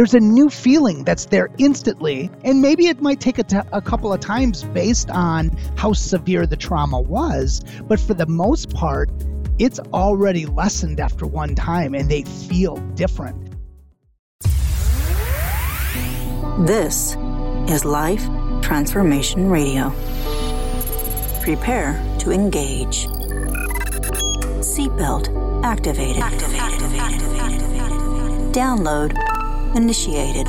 there's a new feeling that's there instantly. And maybe it might take a, t- a couple of times based on how severe the trauma was. But for the most part, it's already lessened after one time and they feel different. This is Life Transformation Radio. Prepare to engage. Seatbelt activated. activated. Download initiated.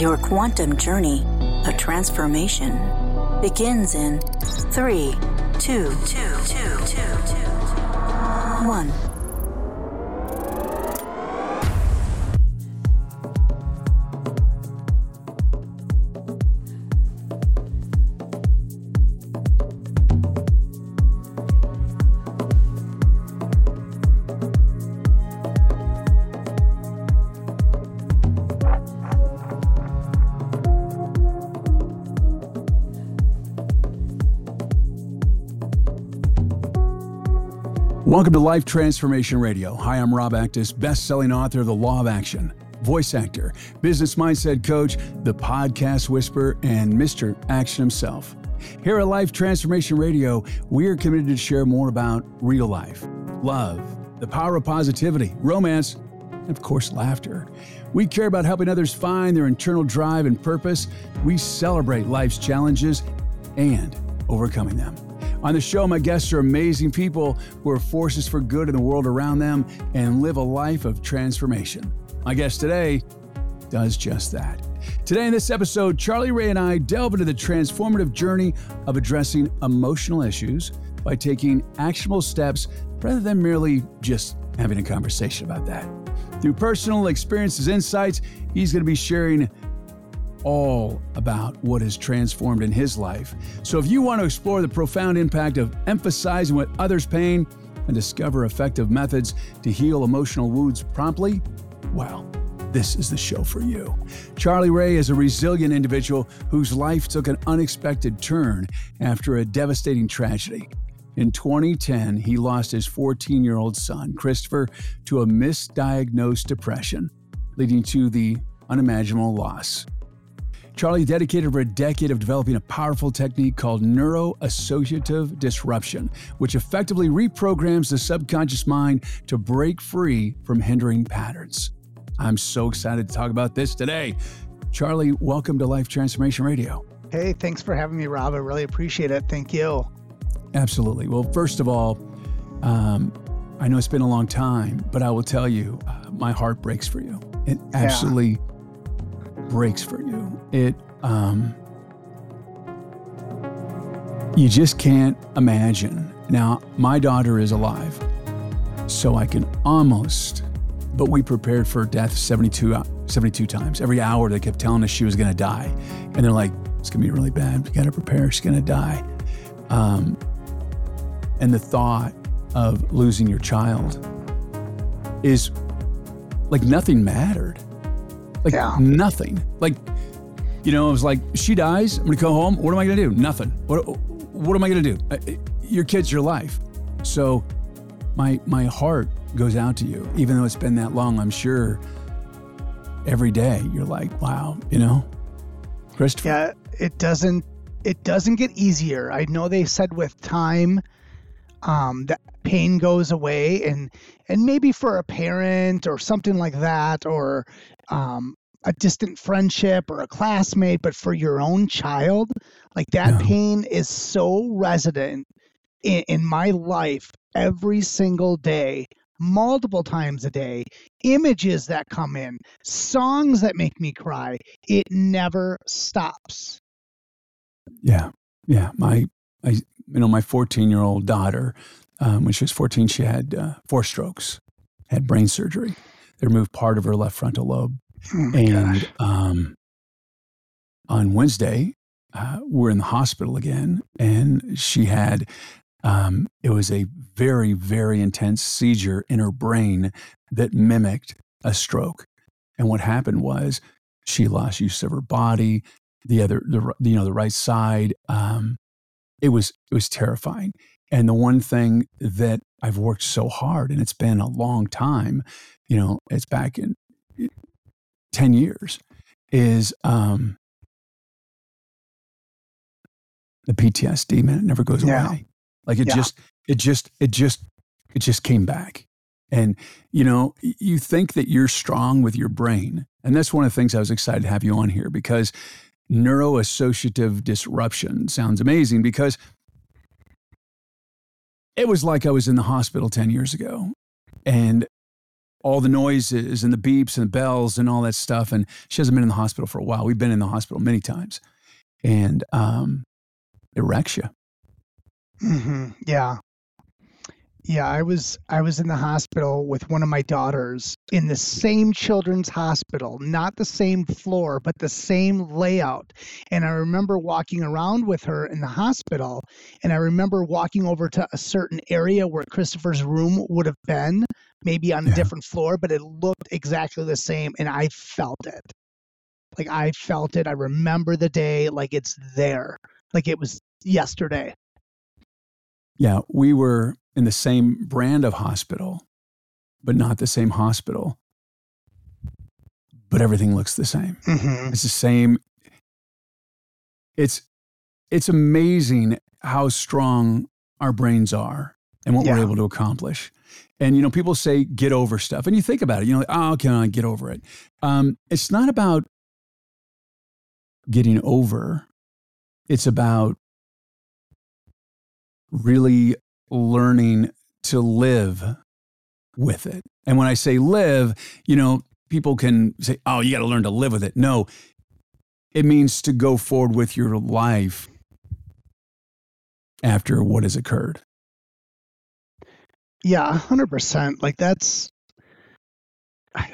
Your quantum journey of transformation begins in three, two, two, two, two, two, one. Welcome to Life Transformation Radio. Hi, I'm Rob Actis, best-selling author of The Law of Action, voice actor, business mindset coach, the podcast whisperer, and Mr. Action himself. Here at Life Transformation Radio, we are committed to share more about real life, love, the power of positivity, romance, and of course, laughter. We care about helping others find their internal drive and purpose. We celebrate life's challenges and overcoming them. On the show, my guests are amazing people who are forces for good in the world around them and live a life of transformation. My guest today does just that. Today, in this episode, Charlie Ray and I delve into the transformative journey of addressing emotional issues by taking actionable steps rather than merely just having a conversation about that. Through personal experiences, insights, he's going to be sharing all about what has transformed in his life. So if you want to explore the profound impact of emphasizing what others' pain and discover effective methods to heal emotional wounds promptly, well, this is the show for you. Charlie Ray is a resilient individual whose life took an unexpected turn after a devastating tragedy. In 2010, he lost his 14 year old son, Christopher, to a misdiagnosed depression, leading to the unimaginable loss. Charlie dedicated over a decade of developing a powerful technique called neuroassociative disruption, which effectively reprograms the subconscious mind to break free from hindering patterns. I'm so excited to talk about this today. Charlie, welcome to Life Transformation Radio. Hey, thanks for having me, Rob. I really appreciate it. Thank you. Absolutely. Well, first of all, um, I know it's been a long time, but I will tell you, uh, my heart breaks for you. It absolutely yeah. breaks for you. It, um, you just can't imagine. Now, my daughter is alive, so I can almost, but we prepared for death 72, 72 times. Every hour they kept telling us she was going to die. And they're like, it's going to be really bad. We got to prepare. She's going to die. Um, and the thought of losing your child is like nothing mattered. Like yeah. nothing. Like, you know, it was like, she dies, I'm gonna go home. What am I gonna do? Nothing. What, what am I gonna do? Your kid's your life. So my my heart goes out to you, even though it's been that long. I'm sure every day you're like, wow, you know, Christopher. Yeah, it doesn't it doesn't get easier. I know they said with time, um, that pain goes away, and and maybe for a parent or something like that, or um, a distant friendship or a classmate, but for your own child, like that yeah. pain is so resident in, in my life every single day multiple times a day, images that come in, songs that make me cry. It never stops. Yeah. Yeah. My, I, you know, my 14 year old daughter, um, when she was 14, she had uh, four strokes, had brain surgery. They removed part of her left frontal lobe. Oh and um, on Wednesday, uh, we're in the hospital again, and she had um, it was a very, very intense seizure in her brain that mimicked a stroke. And what happened was she lost use of her body, the other, the you know, the right side. Um, it was it was terrifying. And the one thing that I've worked so hard, and it's been a long time, you know, it's back in 10 years, is um, the PTSD, man, it never goes Yeah. away. Like it Yeah. just, it just, it just, it just came back. And, you know, you think that you're strong with your brain. And that's one of the things I was excited to have you on here because neuroassociative disruption sounds amazing because it was like I was in the hospital 10 years ago and all the noises and the beeps and the bells and all that stuff. And she hasn't been in the hospital for a while. We've been in the hospital many times. And um, it wrecks you. hmm Yeah. Yeah, I was I was in the hospital with one of my daughters in the same children's hospital, not the same floor, but the same layout. And I remember walking around with her in the hospital, and I remember walking over to a certain area where Christopher's room would have been, maybe on a Yeah. different floor, but it looked exactly the same and I felt it. Like I felt it. I remember the day like it's there. Like it was yesterday. Yeah, we were in the same brand of hospital, but not the same hospital. But everything looks the same. Mhm. It's the same. It's it's amazing how strong our brains are and what we're able to accomplish. And you know, people say get over stuff, and you think about it. You know, like, oh, can I get over it? Um, it's not about getting over. It's about really learning to live with it. And when I say live, you know, people can say, oh, you got to learn to live with it. No, it means to go forward with your life after what has occurred. Yeah, hundred percent. Like that's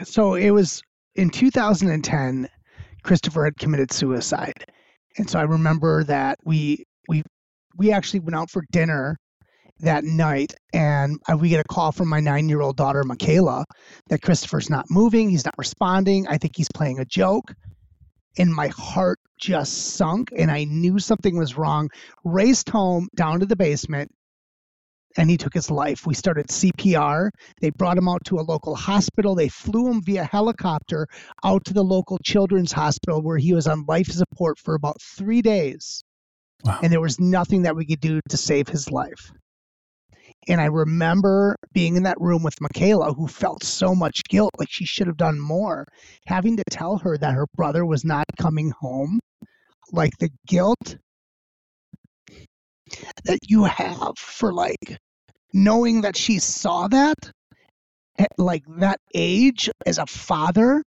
so. It was in 2010. Christopher had committed suicide, and so I remember that we we we actually went out for dinner that night, and I, we get a call from my nine-year-old daughter Michaela that Christopher's not moving. He's not responding. I think he's playing a joke. And my heart just sunk, and I knew something was wrong. Raced home down to the basement, and he took his life. We started CPR. They brought him out to a local hospital. They flew him via helicopter out to the local children's hospital where he was on life support for about three days. Wow. And there was nothing that we could do to save his life. And I remember being in that room with Michaela, who felt so much guilt, like she should have done more, having to tell her that her brother was not coming home. Like the guilt that you have for like knowing that she saw that at like that age as a father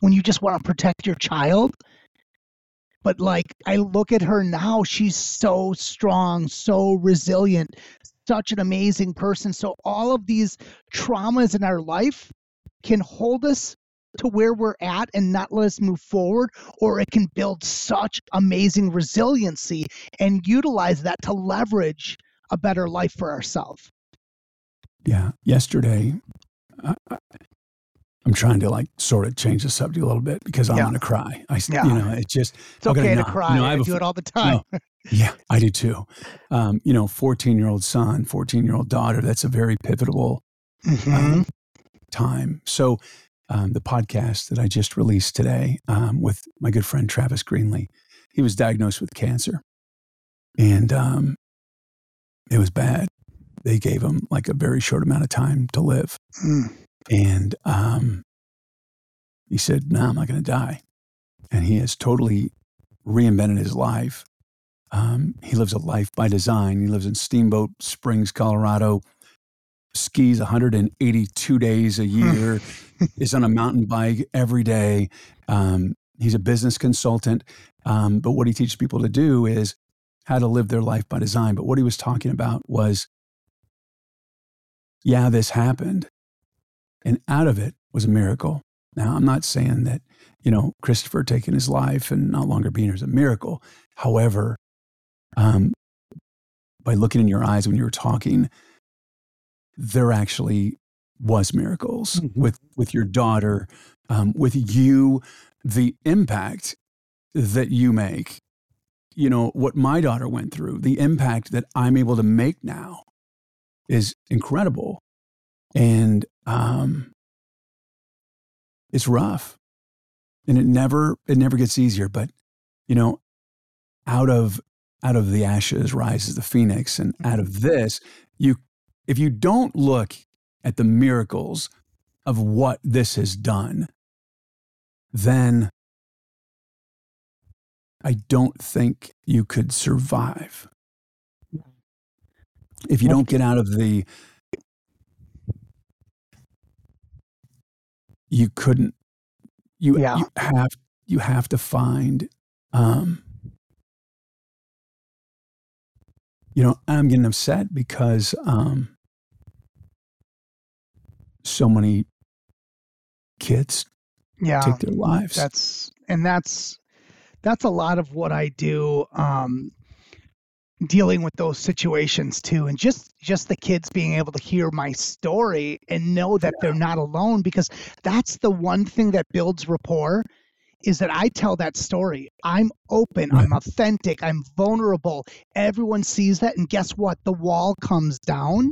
when you just want to protect your child. But like i look at her now she's so strong so resilient such an amazing person. So all of these traumas in our life can hold us to where we're at and not let us move forward or it can build such amazing resiliency and utilize that to leverage a better life for ourselves Yeah. Yesterday, I, I, I'm trying to like sort of change the subject a little bit because I'm Yeah. going to cry. I, Yeah. you know, it just, it's okay to not? You cry know, I i have a do it all the time yeah, I do too. Um, you know, 14 year old son, 14 year old daughter, that's a very pivotal Mhm. um, time. So, um, the podcast that I just released today um, with my good friend Travis Greenlee, he was diagnosed with cancer, and um, it was bad. They gave him like a very short amount of time to live, Mm. and um, he said, "No, I'm not going to die," and he has totally reinvented his life. Um, he lives a life by design. He lives in Steamboat Springs, Colorado. Skis 182 days a year. is on a mountain bike every day. Um, he's a business consultant. Um, but what he teaches people to do is how to live their life by design. But what he was talking about was, yeah, this happened. And out of it was a miracle. Now, I'm not saying that, you know, Christopher taking his life and not longer being here is a miracle. However, um, by looking in your eyes when you were talking, there actually was miracles Mhm. with with your daughter, um, with you, the impact that you make you know, what my daughter went through, the impact that I'm able to make now is incredible. And um, it's rough. And it never it never gets easier. But, you know, out of out of the ashes rises the phoenix. And out of this, you if you don't look at the miracles of what this has done, then I don't think you could survive. If you don't get out of the, you couldn't, you, Yeah. you have, you have to find, um, you know, I'm getting upset because, um, so many kids Yeah. take their lives. that's and that's that's a lot of what I do um dealing with those situations too and just just the kids being able to hear my story and know that they're not alone because that's the one thing that builds rapport is that I tell that story. I'm open, I'm authentic, I'm vulnerable. Everyone sees that and guess what? The wall comes down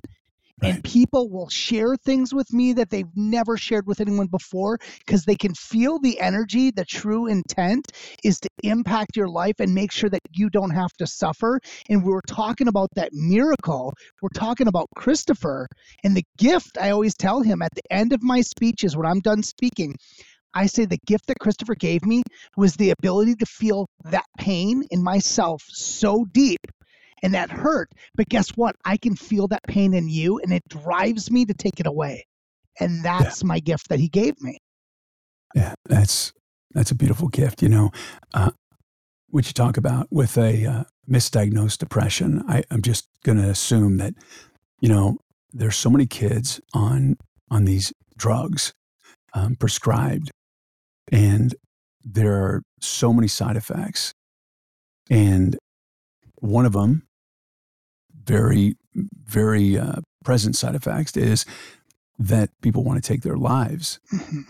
and people will share things with me that they've never shared with anyone before because they can feel the energy the true intent is to impact your life and make sure that you don't have to suffer. And we we're talking about that miracle. We're talking about christopher and the gift i always tell him at the end of my speeches when i'm done speaking I say the gift that Christopher gave me was the ability to feel that pain in myself so deep and that hurt. But guess what? I can feel that pain in you and it drives me to take it away. And that's my gift that he gave me. Yeah, that's that's a beautiful gift. You know, uh, what you talk about with a uh, misdiagnosed depression. I, I'm just going to assume that you know there's so many kids on on these drugs um, prescribed, and there are so many side effects, and one of them, very very uh, present side effects, is that people want to take their lives Mhm.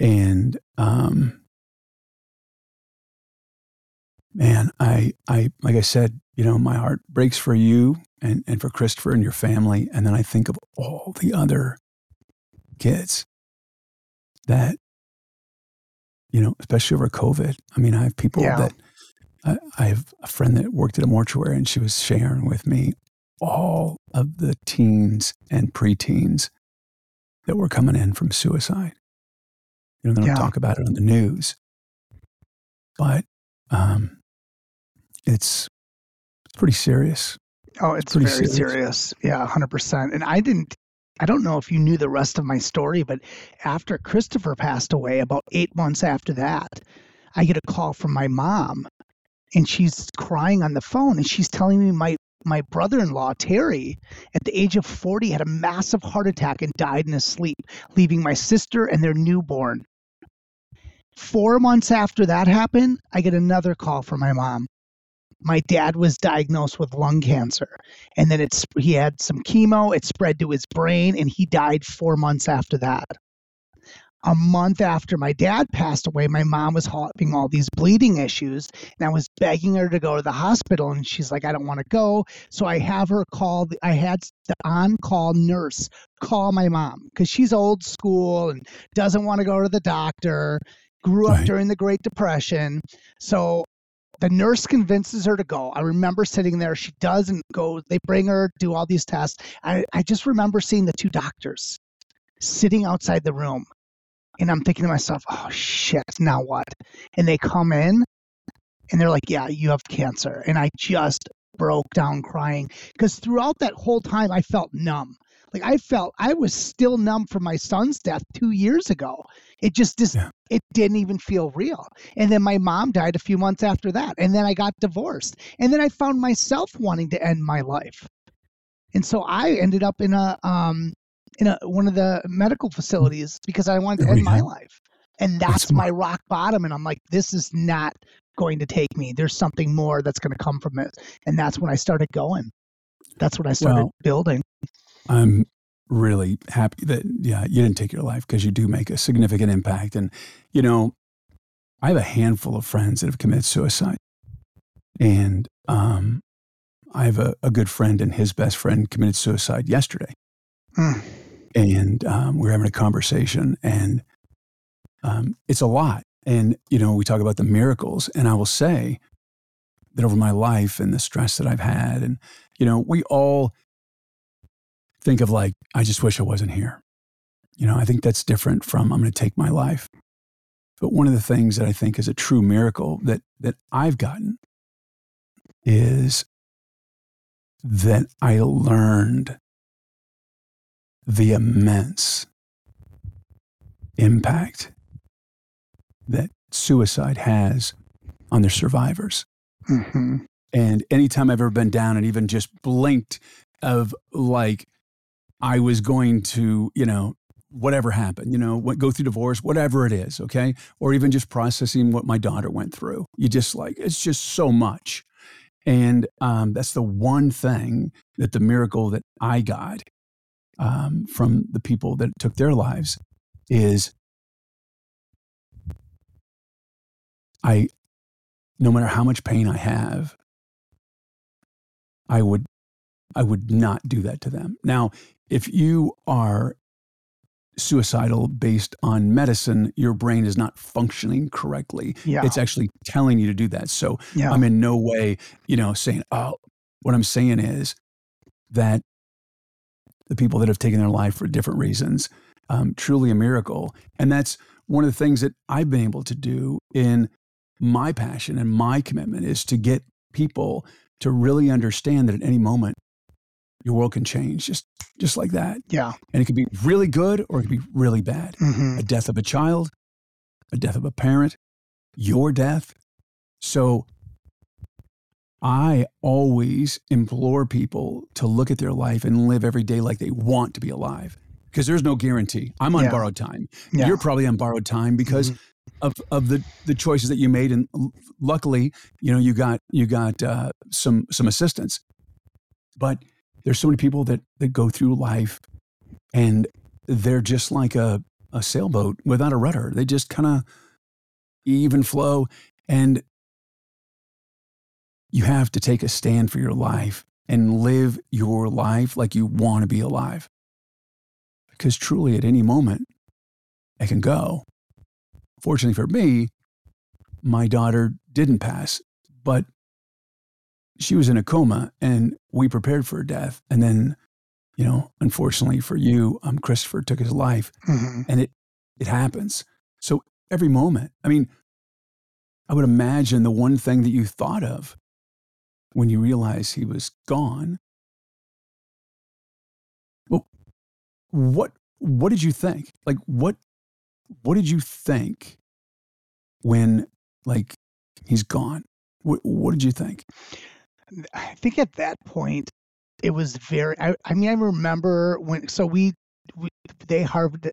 and um man i i like i said you know my heart breaks for you and and for christopher and your family and then i think of all the other kids that you know especially over covid i mean i have people Yeah. that I, I have a friend that worked at a mortuary and she was sharing with me all of the teens and preteens that were coming in from suicide you know, they don't Yeah. talk about it on the news, but um, it's it's pretty serious. Oh, it's, pretty very serious. serious. Yeah, 100%. And I didn't, I don't know if you knew the rest of my story, but after Christopher passed away, about eight months after that, I get a call from my mom and she's crying on the phone and she's telling me my, my brother in law, Terry, at the age of 40, had a massive heart attack and died in his sleep, leaving my sister and their newborn. Four months after that happened, I get another call from my mom. My dad was diagnosed with lung cancer, and then it's he had some chemo. It spread to his brain, and he died four months after that. A month after my dad passed away, my mom was having all these bleeding issues, and I was begging her to go to the hospital, and she's like, "I don't want to go." So I have her call. The, I had the on-call nurse call my mom because she's old school and doesn't want to go to the doctor. Grew up Right. during the Great Depression, so the nurse convinces her to go. I remember sitting there. She doesn't go. They bring her, do all these tests. I, I just remember seeing the two doctors sitting outside the room. And I'm thinking to myself, oh shit, now what? And they come in and they're like, yeah, you have cancer. And I just broke down crying because throughout that whole time, I felt numb. Like I felt I was still numb from my son's death two years ago. It just, just Yeah. it didn't even feel real. And then my mom died a few months after that. And then I got divorced. And then I found myself wanting to end my life. And so I ended up in a um in a one of the medical facilities because I wanted to end my life. And That's that's my rock bottom. And I'm like, this is not going to take me. There's something more that's going to come from it. And that's when I started going. That's when I started Well, building. I'm really happy that yeah you didn't take your life because you do make a significant impact and you know i have a handful of friends that have committed suicide And um, I have a, a, good friend, and his best friend committed suicide yesterday. Mm. And um, we we're having a conversation, and um, it's a lot. And, you know, we talk about the miracles, and I will say that over my life and the stress that I've had, and, you know, we all think of like, I just wish I wasn't here. You know, I think that's different from I'm going to take my life. But one of the things that I think is a true miracle that that I've gotten is that I learned the immense impact that suicide has on their survivors. Mm-hmm. And anytime I've ever been down and even just blinked of like I was going to, you know, whatever happened, you know, what, go through divorce, whatever it is, okay? Or even just processing what my daughter went through. You just like, it's just so much. And um, that's the one thing that the miracle that I got um, from the people that took their lives is I, no matter how much pain I have, I would, I would not do that to them. Now, if you are suicidal based on medicine, your brain is not functioning correctly. Yeah. It's actually telling you to do that. So yeah. I'm in no way, you know, saying, oh, what I'm saying is that the people that have taken their life for different reasons, um, truly a miracle. And that's one of the things that I've been able to do in my passion and my commitment is to get people to really understand that at any moment your world can change just just like that. Yeah. And it could be really good or it could be really bad. Mm-hmm. A death of a child, a death of a parent, your death. So I always implore people to look at their life and live every day like they want to be alive because there's no guarantee. I'm on yeah. borrowed time. Yeah. You're probably on borrowed time because mm-hmm. of, of the, the choices that you made. And luckily, you know, you got, you got uh, some, some assistance. But there's so many people that that go through life and they're just like a, a sailboat without a rudder. They just kind of even flow. And you have to take a stand for your life and live your life like you want to be alive. Because truly, at any moment, it can go. Fortunately for me, my daughter didn't pass, but she was in a coma and we prepared for her death. And then, you know, unfortunately for you, um, Christopher took his life mm-hmm. and it, it happens. So every moment, I mean, I would imagine the one thing that you thought of when you realize he was gone. Well, what, what did you think? Like, what, what did you think when like he's gone? What, what did you think? I think at that point it was very. I, I mean, I remember when. So we, we they harvest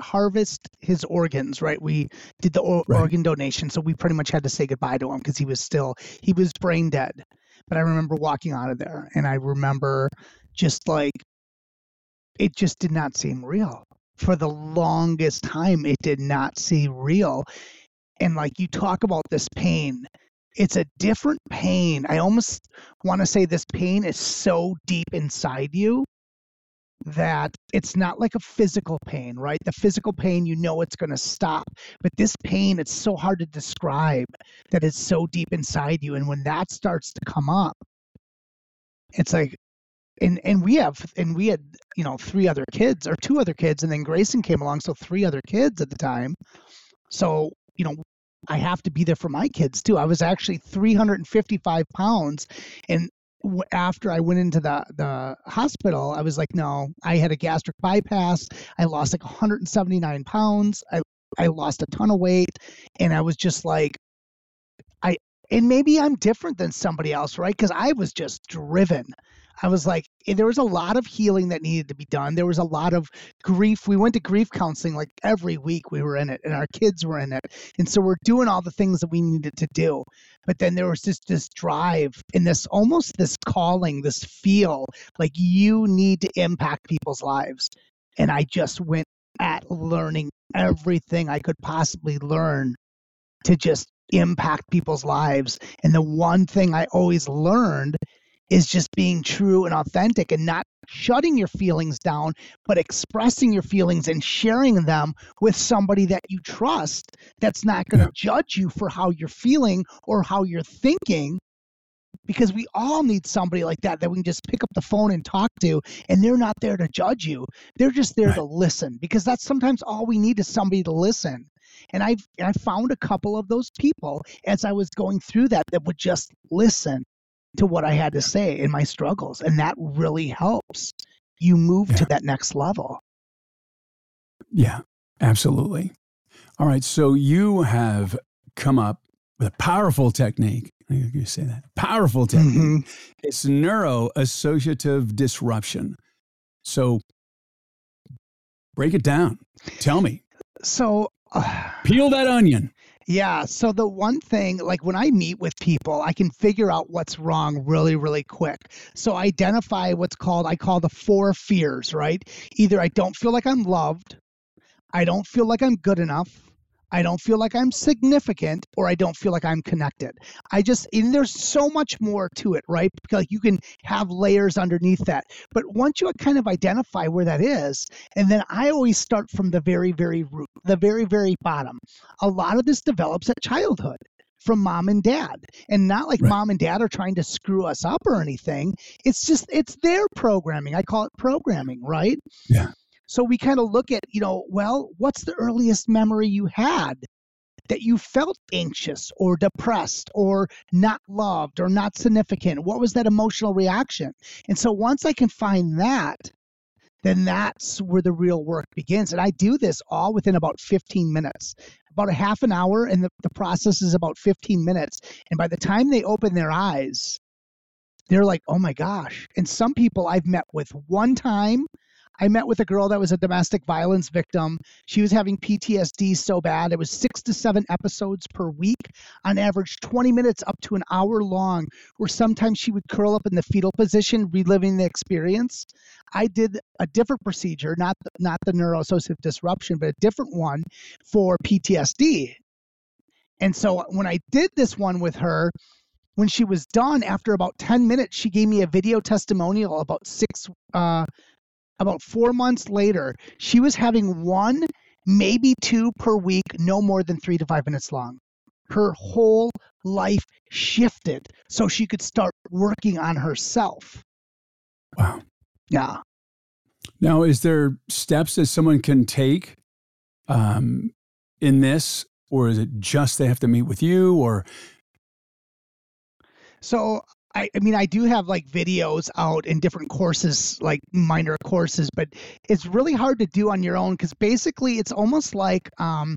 harvest his organs, right? We did the or, right. organ donation, so we pretty much had to say goodbye to him because he was still he was brain dead. But I remember walking out of there, and I remember just like it just did not seem real for the longest time. It did not seem real, and like you talk about this pain it's a different pain. I almost want to say this pain is so deep inside you that it's not like a physical pain, right? The physical pain, you know it's going to stop. But this pain, it's so hard to describe that it's so deep inside you. And when that starts to come up, it's like, and and we have and we had you know three other kids or two other kids and then Grayson came along so three other kids at the time so you know I have to be there for my kids too. I was actually 355 pounds, and after I went into the the hospital, I was like, no, I had a gastric bypass. I lost like 179 pounds. I I lost a ton of weight, and I was just like, I and maybe I'm different than somebody else, right? Because I was just driven. I was like, Eh, there was a lot of healing that needed to be done. There was a lot of grief. We went to grief counseling like every week we were in it, and our kids were in it. And so we're doing all the things that we needed to do. But then there was just this drive and this almost this calling, this feel like you need to impact people's lives. And I just went at learning everything I could possibly learn to just impact people's lives. And the one thing I always learned is just being true and authentic and not shutting your feelings down, but expressing your feelings and sharing them with somebody that you trust that's not going to yeah. judge you for how you're feeling or how you're thinking. Because we all need somebody like that that we can just pick up the phone and talk to, and they're not there to judge you. They're just there right. to listen because that's sometimes all we need is somebody to listen. And I I found a couple of those people as I was going through that that would just listen to what I had to say in my struggles. And that really helps you move yeah. to that next level. Yeah, absolutely. All right. So you have come up with a powerful technique. You say that powerful technique. Mm-hmm. It's neuro associative disruption. So break it down. Tell me. So uh, peel that onion. Yeah. So the one thing, like when I meet with people, I can figure out what's wrong really, really quick. So identify what's called, I call the four fears, right? Either I don't feel like I'm loved, I don't feel like I'm good enough, I don't feel like I'm significant or I don't feel like I'm connected. I just, and there's so much more to it, right? Because you can have layers underneath that. But once you kind of identify where that is, and then I always start from the very, very root, the very, very bottom. A lot of this develops at childhood from mom and dad and not like right. mom and dad are trying to screw us up or anything it's just it's their programming i call it programming right yeah so we kind of look at, you know, well, what's the earliest memory you had that you felt anxious or depressed or not loved or not significant? What was that emotional reaction? And so once I can find that, then that's where the real work begins. And I do this all within about 15 minutes, about a half an hour, and the, the process is about 15 minutes. And by the time they open their eyes, they're like, oh my gosh. And some people I've met with one time I met with a girl that was a domestic violence victim. She was having PTSD so bad. It was six to seven episodes per week, on average 20 minutes up to an hour long, where sometimes she would curl up in the fetal position, reliving the experience. I did a different procedure, not the, not the neuroassociative disruption, but a different one for PTSD. And so when I did this one with her, when she was done, after about 10 minutes, she gave me a video testimonial about six uh, about four months later, she was having one, maybe two per week, no more than three to five minutes long. Her whole life shifted so she could start working on herself. Wow. Yeah. Now, is there steps that someone can take um, in this, or is it just they have to meet with you, or? So I, I mean, I do have like videos out in different courses, like minor courses, but it's really hard to do on your own because basically it's almost like um,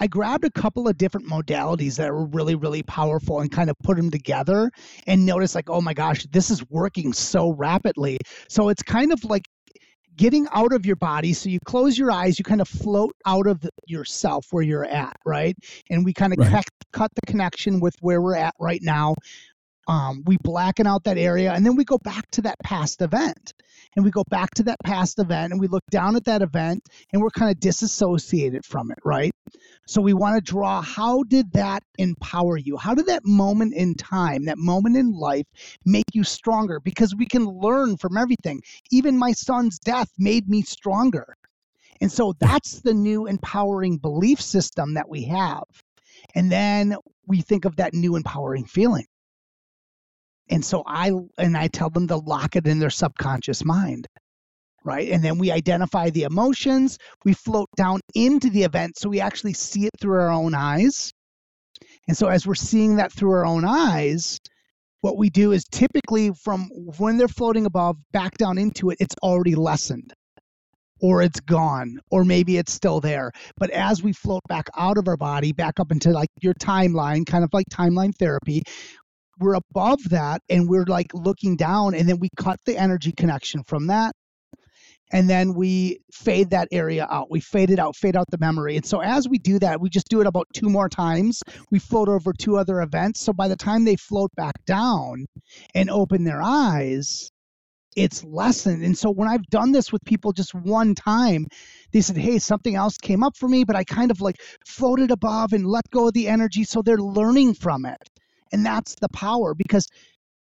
I grabbed a couple of different modalities that were really, really powerful and kind of put them together and noticed, like, oh my gosh, this is working so rapidly. So it's kind of like getting out of your body. So you close your eyes, you kind of float out of the, yourself where you're at, right? And we kind of right. cut, cut the connection with where we're at right now um, we blacken out that area and then we go back to that past event. And we go back to that past event and we look down at that event and we're kind of disassociated from it right? So we want to draw how did that empower you? How did that moment in time that moment in life make you stronger? Because we can learn from everything. Even my son's death made me stronger. And so that's the new empowering belief system that we have. And then we think of that new empowering feeling and so I and I tell them to lock it in their subconscious mind. Right. And then we identify the emotions, we float down into the event so we actually see it through our own eyes. And so as we're seeing that through our own eyes, what we do is typically from when they're floating above back down into it, it's already lessened or it's gone, or maybe it's still there. But as we float back out of our body, back up into like your timeline, kind of like timeline therapy, we're above that and we're like looking down and then we cut the energy connection from that and then we fade that area out. We fade it out, fade out the memory. And so as we do that, we just do it about two more times. We float over two other events. So by the time they float back down and open their eyes, it's lessened. And so when I've done this with people just one time, they said, hey, something else came up for me, but I kind of like floated above and let go of the energy. So they're learning from it. And that's the power because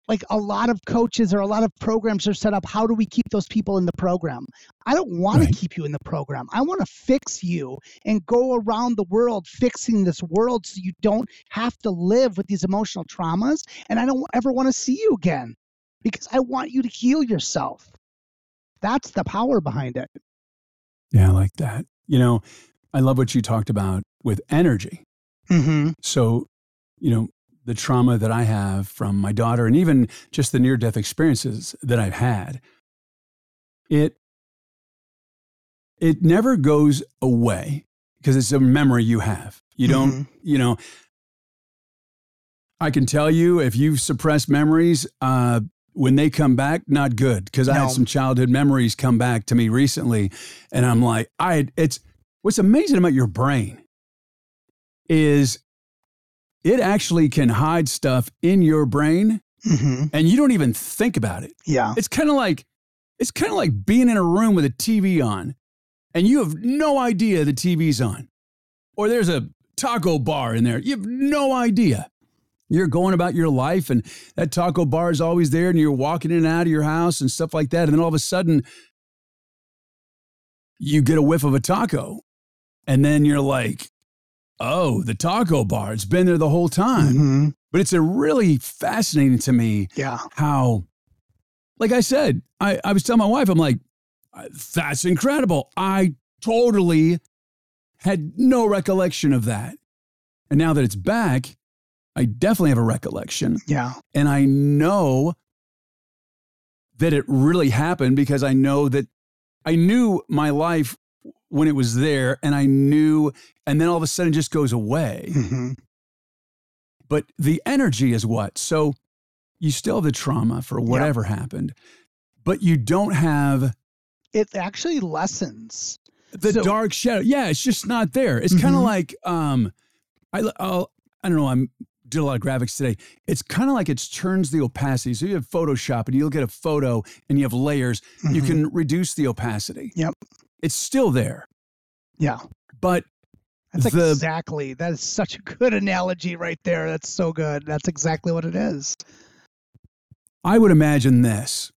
like a lot of coaches or a lot of programs are set up how do we keep those people in the program? I don't want right. to keep you in the program. I want to fix you and go around the world fixing this world so you don't have to live with these emotional traumas and i don't ever want to see you again because i want you to heal yourself. That's the power behind it. Yeah i like that. You know i love what you talked about with energy. Mm-hmm. so you know the trauma that I have from my daughter and even just the near death experiences that I've had, it it never goes away because it's a memory you have. You don't, mm-hmm. you know, I can tell you if you've suppressed memories, uh, when they come back, not good. Because no. I had some childhood memories come back to me recently, and I'm like, I it's what's amazing about your brain is it actually can hide stuff in your brain mm-hmm. and you don't even think about it. Yeah. It's kind of like it's kind of like being in a room with a TV on and you have no idea the TV's on. Or there's a taco bar in there. You have no idea. You're going about your life and that taco bar is always there and you're walking in and out of your house and stuff like that. And then all of a sudden, you get a whiff of a taco. And then you're like, oh, the taco bar, it's been there the whole time. Mm-hmm. But it's a really fascinating to me yeah. how, like I said, I, I was telling my wife, I'm like, that's incredible. I totally had no recollection of that. And now that it's back, I definitely have a recollection. Yeah. And I know that it really happened because I know that I knew my life when it was there and I knew, and then all of a sudden it just goes away. Mm-hmm. But the energy is what? So you still have the trauma for whatever yep. happened, but you don't have. It actually lessens the so, dark shadow. Yeah, it's just not there. It's mm-hmm. kind of like um, I I'll, I don't know. I'm did a lot of graphics today. It's kind of like it turns the opacity. So you have Photoshop and you'll get a photo and you have layers. Mm-hmm. You can reduce the opacity. Yep. It's still there. Yeah. But that's the, exactly that is such a good analogy right there. That's so good. That's exactly what it is. I would imagine this.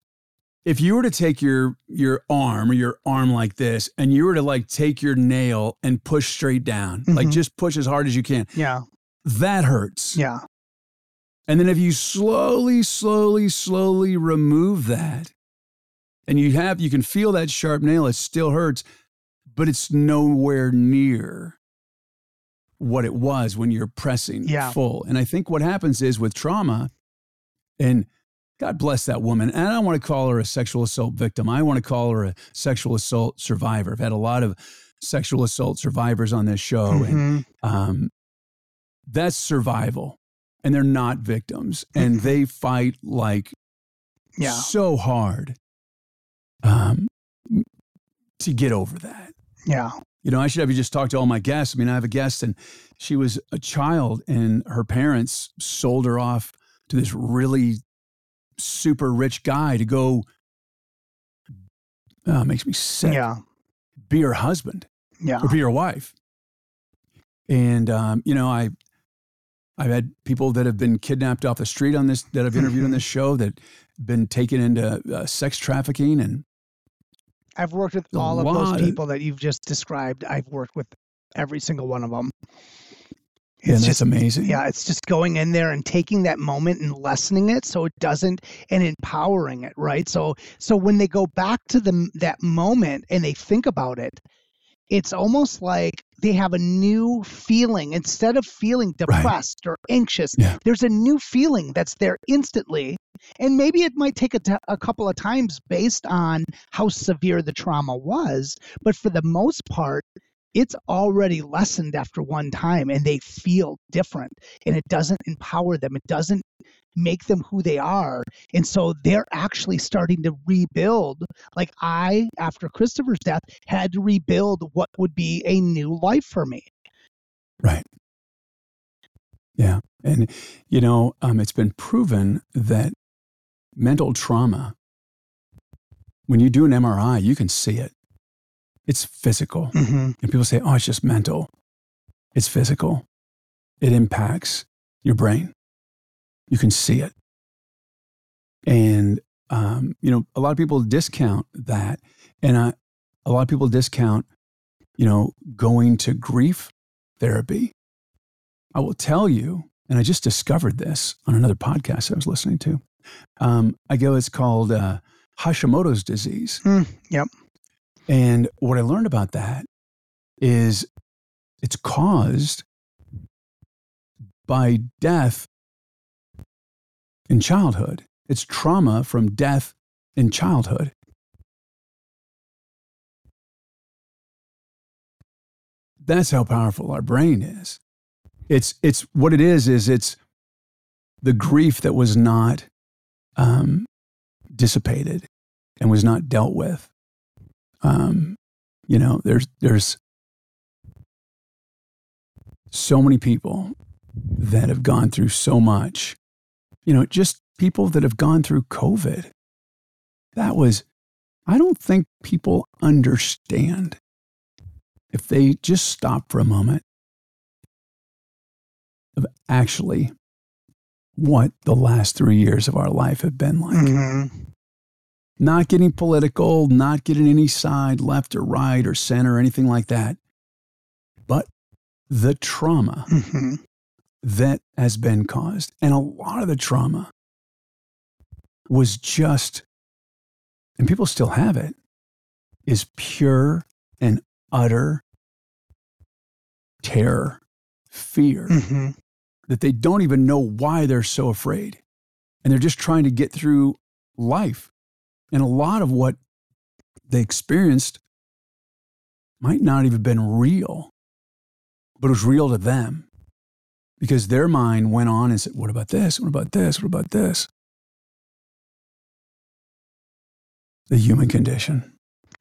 If you were to take your your arm or your arm like this and you were to like take your nail and push straight down, mm-hmm. like just push as hard as you can. Yeah. That hurts. Yeah. And then if you slowly, slowly, slowly remove that, and you have you can feel that sharp nail it still hurts but it's nowhere near what it was when you're pressing yeah. full and i think what happens is with trauma and god bless that woman and i don't want to call her a sexual assault victim i want to call her a sexual assault survivor i've had a lot of sexual assault survivors on this show mm-hmm. and um, that's survival and they're not victims and mm-hmm. they fight like yeah. so hard um, to get over that. Yeah. You know, I should have you just talk to all my guests. I mean, I have a guest and she was a child and her parents sold her off to this really super rich guy to go, oh, makes me sick. Yeah. Be her husband. Yeah. Or be her wife. And, um, you know, I, I've had people that have been kidnapped off the street on this, that I've interviewed on this show that been taken into uh, sex trafficking and I've worked with all of those people that you've just described. I've worked with every single one of them. It's yeah, that's just amazing. Yeah, it's just going in there and taking that moment and lessening it so it doesn't and empowering it, right? So so when they go back to the that moment and they think about it, it's almost like they have a new feeling instead of feeling depressed right. or anxious. Yeah. There's a new feeling that's there instantly. And maybe it might take a, t- a couple of times based on how severe the trauma was. But for the most part, it's already lessened after one time and they feel different and it doesn't empower them. It doesn't make them who they are. And so they're actually starting to rebuild. Like I, after Christopher's death, had to rebuild what would be a new life for me. Right. Yeah. And, you know, um, it's been proven that mental trauma, when you do an MRI, you can see it. it's physical. hmm And people say, oh, it's just mental. It's physical. It impacts your brain. You can see it. And, um, you know, a lot of people discount that. And I, a lot of people discount, you know, going to grief therapy. I will tell you, and I just discovered this on another podcast I was listening to. Um, I go, it's called uh, Hashimoto's disease. Mm, yep. And what I learned about that is it's caused by death in childhood. It's trauma from death in childhood. That's how powerful our brain is. It's it's what it is is it's the grief that was not um, dissipated and was not dealt with. Um, you know, there's there's so many people that have gone through so much. You know, just people that have gone through COVID. That was, I don't think people understand if they just stop for a moment of actually what the last three years of our life have been like. hmm Not getting political, not getting any side, left or right or center or anything like that, but the trauma hmm that has been caused. And a lot of the trauma was just, and people still have it, is pure and utter terror, fear hmm that they don't even know why they're so afraid. And they're just trying to get through life. And a lot of what they experienced might not even have been real, but it was real to them because their mind went on and said, What about this? What about this? What about this? The human condition.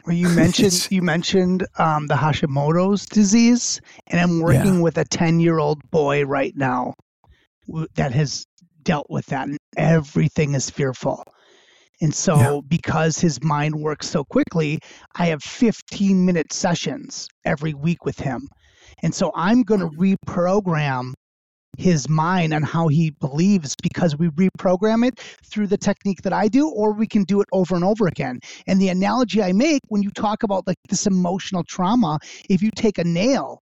Well, you mentioned you mentioned um, the Hashimoto's disease, and I'm working Yeah. with a 10 year old boy right now that has dealt with that, and everything is fearful. And so, Yeah. because his mind works so quickly, I have 15 minute sessions every week with him. And so, I'm going to reprogram his mind on how he believes because we reprogram it through the technique that I do, or we can do it over and over again. And the analogy I make when you talk about like this emotional trauma, if you take a nail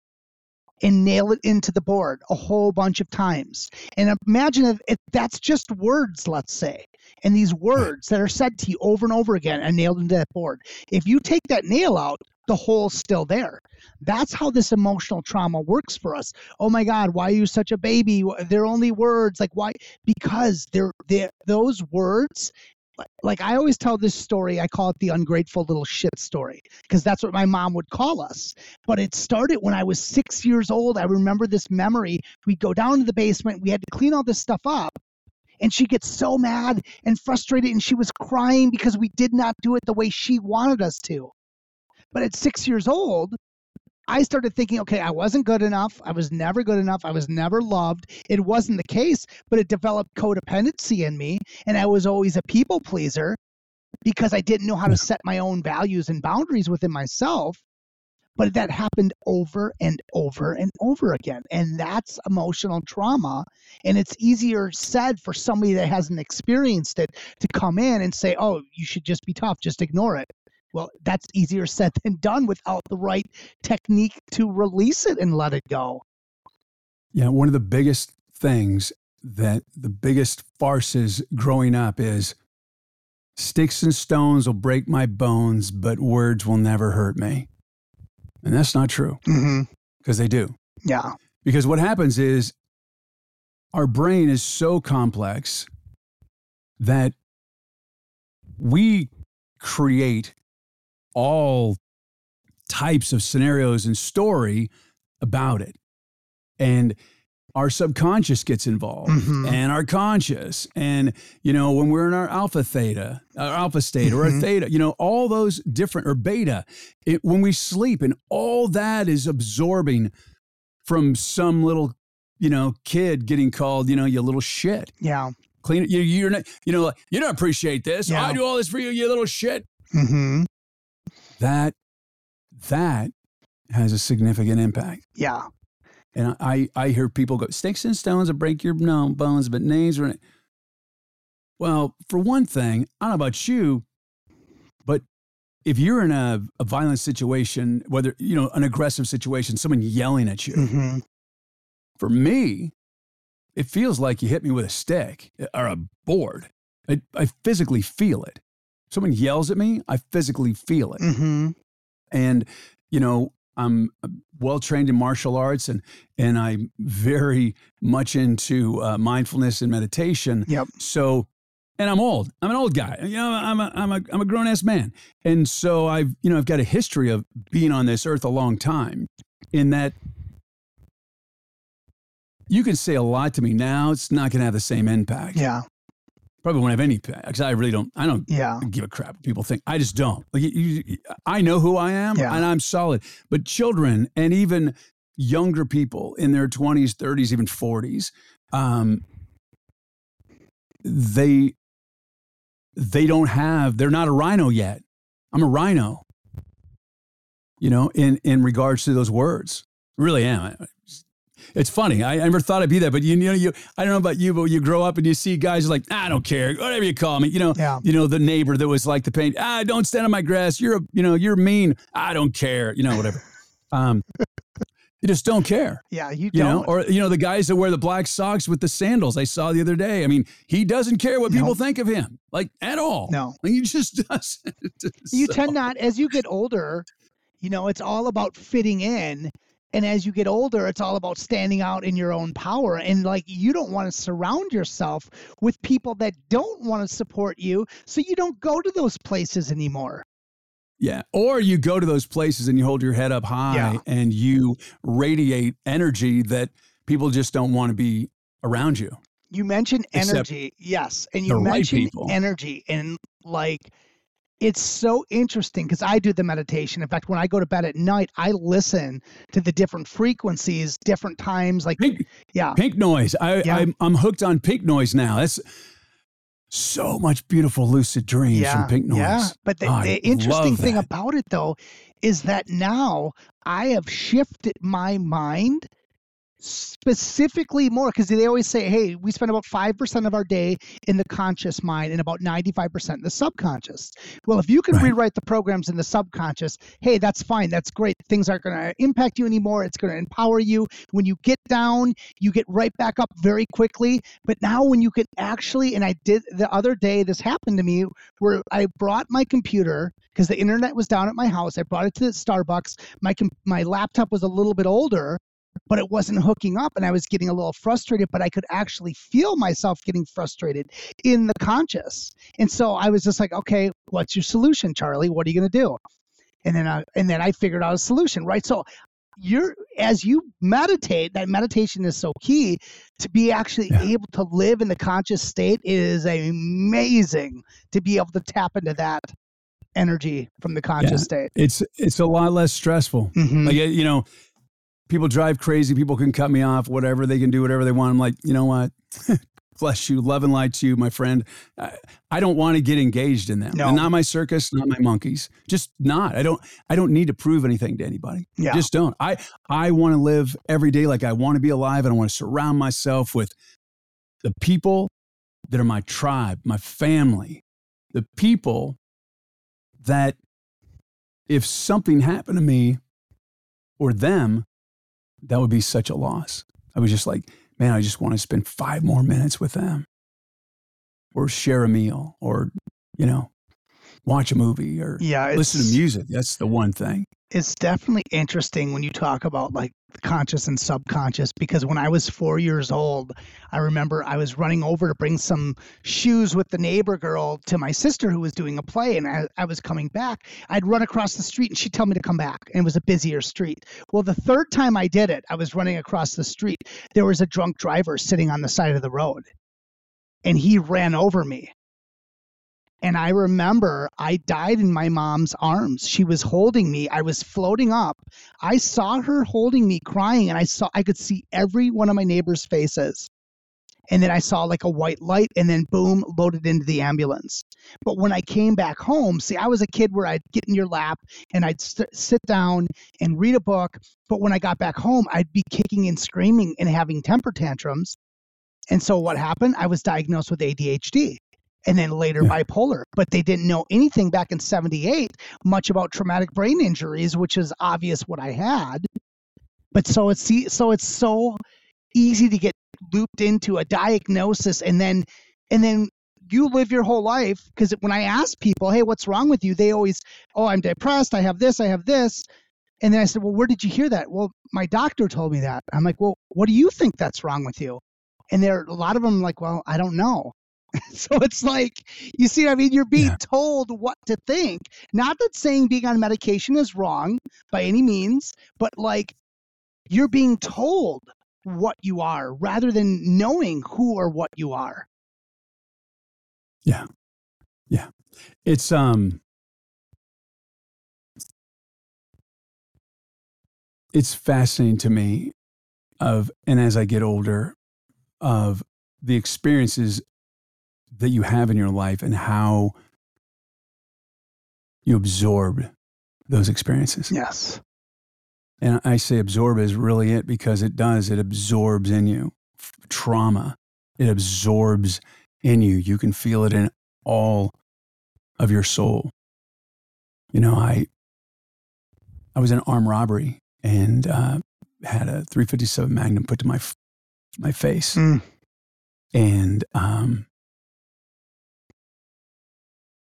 and nail it into the board a whole bunch of times, and imagine if, if that's just words, let's say, and these words that are said to you over and over again and nailed into that board. If you take that nail out, the hole's still there. That's how this emotional trauma works for us. Oh my God, why are you such a baby? They're only words. Like why? Because they're, they're those words like- I always tell this story, I call it the ungrateful little shit story because that's what my mom would call us. But it started when I was six years old. I remember this memory. We'd go down to the basement, we had to clean all this stuff up. And she gets so mad and frustrated, and she was crying because we did not do it the way she wanted us to. But at six years old, I started thinking, okay, I wasn't good enough. I was never good enough. I was never loved. It wasn't the case, but it developed codependency in me. And I was always a people pleaser because I didn't know how to set my own values and boundaries within myself. But that happened over and over and over again. And that's emotional trauma. And it's easier said for somebody that hasn't experienced it to come in and say, oh, you should just be tough, just ignore it. Well, that's easier said than done without the right technique to release it and let it go. Yeah, one of the biggest things that the biggest farces growing up is sticks and stones will break my bones, but words will never hurt me. And that's not true Mm-hmm. because they do. Yeah. Because what happens is our brain is so complex that we create all types of scenarios and story about it. And our subconscious gets involved Mhm. and our conscious. And, you know, when we're in our alpha theta, our alpha state or a Mhm. theta, you know, all those different or beta, it, when we sleep and all that is absorbing from some little, you know, kid getting called, you know, you little shit. Yeah. Clean it. You, you're not, you know, you don't appreciate this. Yeah. I do all this for you, you little shit. Mm-hmm. That, that has a significant impact. Yeah. And I, I hear people go, sticks and stones will break your no, bones, but names are. Well, for one thing, I don't know about you, but if you're in a, a violent situation, whether, you know, an aggressive situation, someone yelling at you, hmm for me, it feels like you hit me with a stick eh, or a board. I, I physically feel it. Someone yells at me, I physically feel it. hmm And, you know, I'm well trained in martial arts and, and I'm very much into uh, mindfulness and meditation. Yep. So, and I'm old. I'm an old guy. You know, I'm a, I'm a, I'm a grown ass man. And so I've, you know, I've got a history of being on this earth a long time in that you can say a lot to me now. It's not going to have the same impact. Yeah. Probably won't have any because I really don't, I don't Yeah. give a crap what people think. I just don't. Like you, you, I know who I am Yeah. and I'm solid. But children and even younger people in their 20s, 30s, even 40s, um, they they don't have they're not a rhino yet. I'm a rhino. You know, in in regards to those words. Really am. It's funny. I, I never thought I'd be that, but you, you know, you I don't know about you, but you grow up and you see guys like, "Ah, I don't care, whatever you call me. You know, Yeah. you know, the neighbor that was like the paint, ah, don't stand on my grass. You're a, you know, you're mean. I don't care. You know, whatever. Um, you just don't care. Yeah. You You don't. know, or you know, the guys that wear the black socks with the sandals I saw the other day. I mean, he doesn't care what people think of him, like at all. no. Like, he just doesn't. You So- tend not, as you get older, you know, it's all about fitting in. And as you get older, it's all about standing out in your own power. And like, you don't want to surround yourself with people that don't want to support you. So you don't go to those places anymore. Yeah. Or you go to those places and you hold your head up high Yeah. and you radiate energy that people just don't want to be around you. You mentioned Except energy. Yes. And you mentioned people. energy. And like, it's so interesting because I do the meditation. In fact, when I go to bed at night, I listen to the different frequencies, different times. Like, Pink, yeah. pink noise. I, Yeah. I'm, I'm hooked on pink noise now. That's so much beautiful lucid dreams from pink noise. Yeah, but the, Oh, the interesting thing about it though is that now I have shifted my mind specifically more because they always say, hey, we spend about 5% of our day in the conscious mind and about 95% in the subconscious. Well, if you can Right. rewrite the programs in the subconscious, hey, that's fine. That's great. Things aren't going to impact you anymore. It's going to empower you. When you get down, you get right back up very quickly. But now, when you can actually, and I did the other day, this happened to me where I brought my computer because the internet was down at my house. I brought it to the Starbucks. My my laptop was a little bit older, but it wasn't hooking up, and I was getting a little frustrated. But I could actually feel myself getting frustrated in the conscious, and so I was just like, okay, what's your solution, Charlie? What are you going to do? And then I and then I figured out a solution, right? So you're as you meditate that meditation is so key to be actually Yeah. able to live in the conscious state it is amazing to be able to tap into that energy from the conscious state It's, it's a lot less stressful. Mhm. Like, you know, people drive crazy. People can cut me off, whatever. They can do whatever they want. I'm like, you know what? Bless you. Love and light to you, my friend. I, I don't want to get engaged in them. No. Not my circus, not my monkeys. Just not. I don't I don't need to prove anything to anybody. yeah Just don't. I I want to live every day like I want to be alive and I want to surround myself with the people that are my tribe, my family, the people that if something happened to me or them, that would be such a loss. I was just like, man, I just want to spend five more minutes with them or share a meal or, you know, watch a movie or yeah listen to music. That's the one thing. It's definitely interesting when you talk about like conscious and subconscious because when I was four years old, I remember I was running over to bring some shoes with the neighbor girl to my sister who was doing a play, and I, I was coming back. I'd run across the street and she'd tell me to come back, and it was a busier street. Well, the third time I did it, I was running across the street. There was a drunk driver sitting on the side of the road, and he ran over me. And I remember I died in my mom's arms. She was holding me. I was floating up. I saw her holding me crying and I saw I could see every one of my neighbors' faces. and then I saw like a white light and then boom, loaded into the ambulance. But when I came back home, see, I was a kid where I'd get in your lap and I'd st- sit down and read a book. But when I got back home, I'd be kicking and screaming and having temper tantrums. And so what happened? I was diagnosed with ADHD and then later yeah. bipolar. But they didn't know anything back in 78 much about traumatic brain injuries, which is obvious what I had. But so it's so it's so easy to get looped into a diagnosis and then and then you live your whole life because when I ask people, "Hey, what's wrong with you?" they always, "Oh, I'm depressed. I have this. I have this." And then I said, "Well, where did you hear that?" "Well, my doctor told me that." I'm like, "Well, what do you think that's wrong with you?" And there are a lot of them like, "Well, I don't know." so it's like, you see, I mean, you're being yeah. told what to think. Not that saying being on medication is wrong by any means, but like you're being told what you are rather than knowing who or what you are. Yeah. Yeah. It's um it's fascinating to me of and as I get older of the experiences that you have in your life and how you absorb those experiences. Yes. And I say absorb is really it because it does. It absorbs in you trauma. It absorbs in you. You can feel it in all of your soul. You know, I I was in an armed robbery and uh, had a 357 Magnum put to my my face, mm. and um,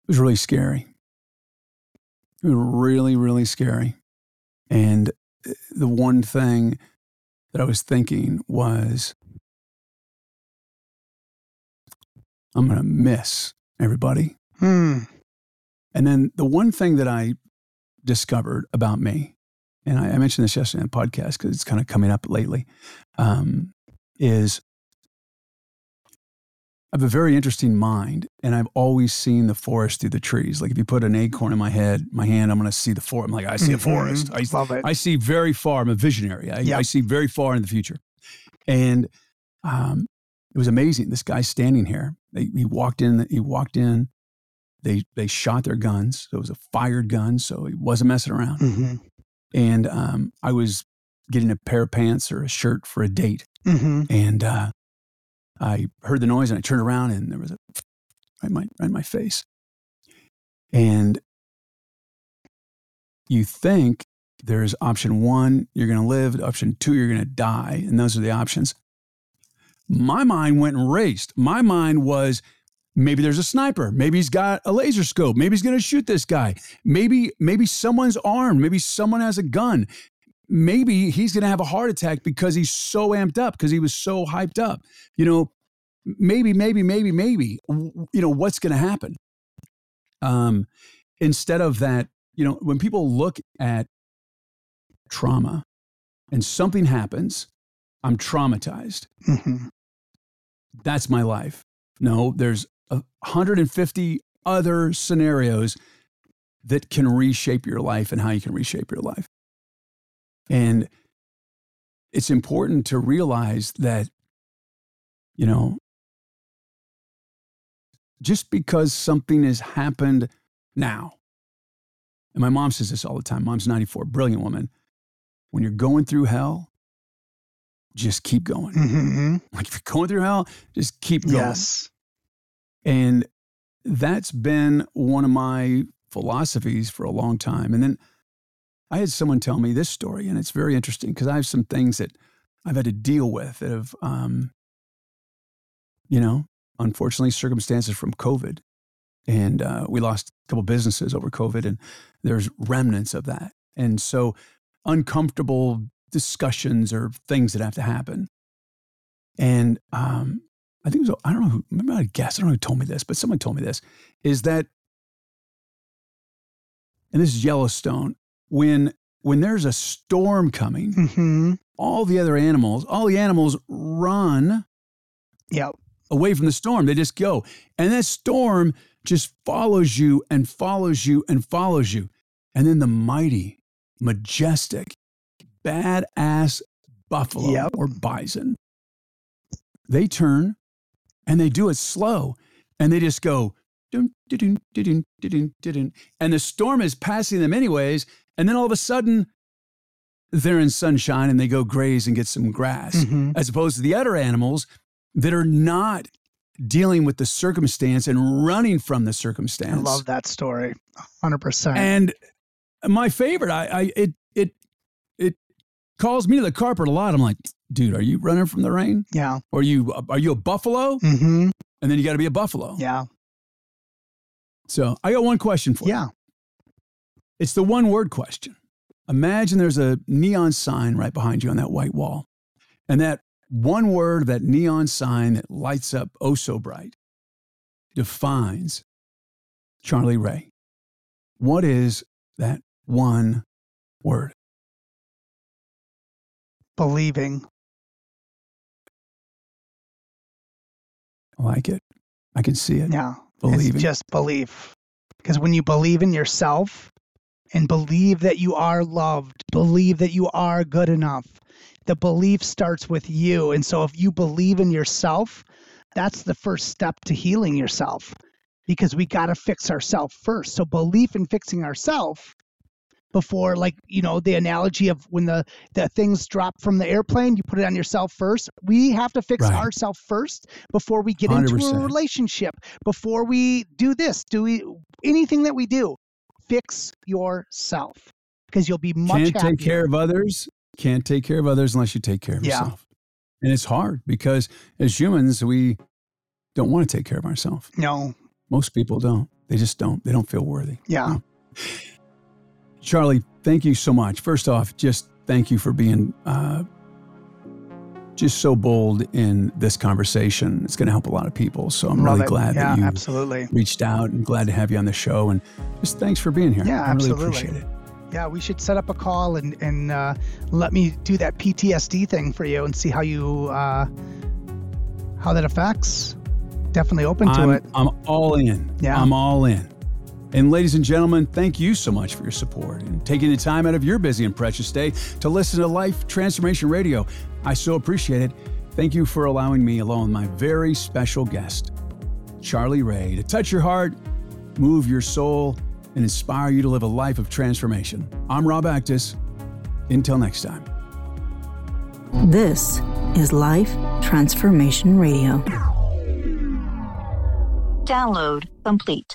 it was really scary. It was really, really scary. And the one thing that I was thinking was, I'm going to miss everybody. Hmm. And then the one thing that I discovered about me, and I, I mentioned this yesterday in the podcast because it's kind of coming up lately, um, is I have a very interesting mind, and I've always seen the forest through the trees. Like if you put an acorn in my head, my hand, I'm going to see the forest. I'm like, I see a mm-hmm. forest. I love it. I see very far. I'm a visionary. I. I see very far in the future, and um, it was amazing. This guy standing here. They, he walked in. He walked in. They they shot their guns. So it was a fired gun. So he wasn't messing around. Mm-hmm. And um, I was getting a pair of pants or a shirt for a date, mm-hmm. and uh, I heard the noise and I turned around and there was a right in my, right in my face. And you think there's option one, you're going to live, option two, you're going to die. And those are the options. My mind went and raced. My mind was maybe there's a sniper. Maybe he's got a laser scope. Maybe he's going to shoot this guy. Maybe, maybe someone's armed. Maybe someone has a gun. Maybe he's going to have a heart attack because he's so amped up, because he was so hyped up. You know, maybe, maybe, maybe, maybe, you know, what's going to happen? Um, instead of that, you know, when people look at trauma and something happens, I'm traumatized. Mm-hmm. That's my life. No, there's 150 other scenarios that can reshape your life and how you can reshape your life. And it's important to realize that, you know, just because something has happened now. And my mom says this all the time. Mom's 94, brilliant woman. When you're going through hell, just keep going. Mm-hmm. Like if you're going through hell, just keep going. Yes. And that's been one of my philosophies for a long time. And then I had someone tell me this story, and it's very interesting because I have some things that I've had to deal with that have, um, you know, unfortunately, circumstances from COVID. And uh, we lost a couple businesses over COVID, and there's remnants of that. And so, uncomfortable discussions or things that have to happen. And um, I think it was, I don't know who, maybe I guess, I don't know who told me this, but someone told me this, is that, and this is Yellowstone, when when there's a storm coming, mm-hmm. all the other animals, all the animals run yep. away from the storm. They just go. And that storm just follows you and follows you and follows you. And then the mighty, majestic, badass buffalo yep. or bison they turn and they do it slow and they just go, dun, dun, dun, dun, dun, and the storm is passing them anyways. And then all of a sudden, they're in sunshine and they go graze and get some grass, Mhm. as opposed to the other animals that are not dealing with the circumstance and running from the circumstance. I love that story. 100%. And my favorite, I, I it it it calls me to the carpet a lot. I'm like, dude, are you running from the rain? yeah. Or are you are you a buffalo? Mm-hmm. And then you got to be a buffalo. Yeah. So I got one question for you. Yeah. It's the one word question. Imagine there's a neon sign right behind you on that white wall. And that one word, that neon sign that lights up oh so bright, defines Charlie Ray. What is that one word? Believing. I like it. I can see it. Yeah. Believing. It's just belief. Because when you believe in yourself and believe that you are loved, believe that you are good enough, the belief starts with you. And so if you believe in yourself, that's the first step to healing yourself because we got to fix ourselves first. So belief in fixing ourselves before like you know the analogy of when the the things drop from the airplane you put it on yourself first we have to fix Right. ourselves first before we get into a relationship before we do this do we anything that we do fix yourself because you'll be much can't happier. take care of others can't take care of others unless you take care of Yeah. yourself. And it's hard because as humans we don't want to take care of ourselves no. Most people don't. They just don't. They don't feel worthy. Yeah. Charlie thank you so much. First off just thank you for being uh, just so bold in this conversation it's going to help a lot of people so i'm Love really it. glad yeah that you absolutely reached out and glad to have you on the show and just thanks for being here Yeah, i really absolutely. appreciate it yeah we should set up a call and and uh, let me do that ptsd thing for you and see how you uh how that affects definitely open to I'm, it I'm all in. Yeah. I'm all in. And ladies and gentlemen, thank you so much for your support and taking the time out of your busy and precious day to listen to Life Transformation Radio. I so appreciate it. Thank you for allowing me, along with my very special guest, Charlie Ray, to touch your heart, move your soul, and inspire you to live a life of transformation. I'm Rob Actis. Until next time. This is Life Transformation Radio. Download complete.